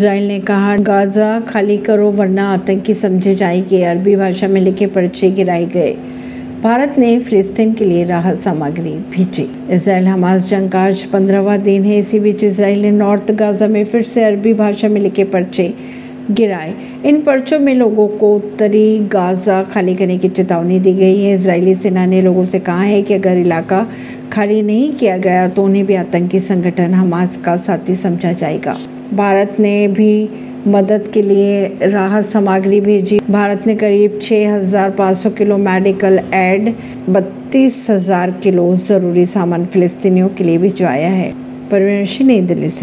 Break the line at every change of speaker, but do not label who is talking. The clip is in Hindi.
इसराइल ने कहा, गाजा खाली करो, वरना आतंकी समझे जाएँगे, अरबी भाषा में लिखे पर्चे गिराए गए। भारत ने फिलिस्तीन के लिए राहत सामग्री भेजी। इसराइल हमास जंग का आज पंद्रहवा दिन है। इसी बीच इसराइल ने नॉर्थ गाजा में फिर से अरबी भाषा में लिखे पर्चे गिराए। इन पर्चों में लोगों को उत्तरी गाजा खाली करने की चेतावनी दी गई है। इसराइली सेना ने लोगों से कहा है कि अगर इलाका खाली नहीं किया गया तो उन्हें भी आतंकी संगठन हमास का साथी समझा जाएगा। भारत ने भी मदद के लिए राहत सामग्री भेजी। भारत ने करीब 6,500 किलो मेडिकल एड बत्तीस हज़ार किलो ज़रूरी सामान फिलिस्तीनियों के लिए भिजवाया है। परवीन नई दिल्ली से।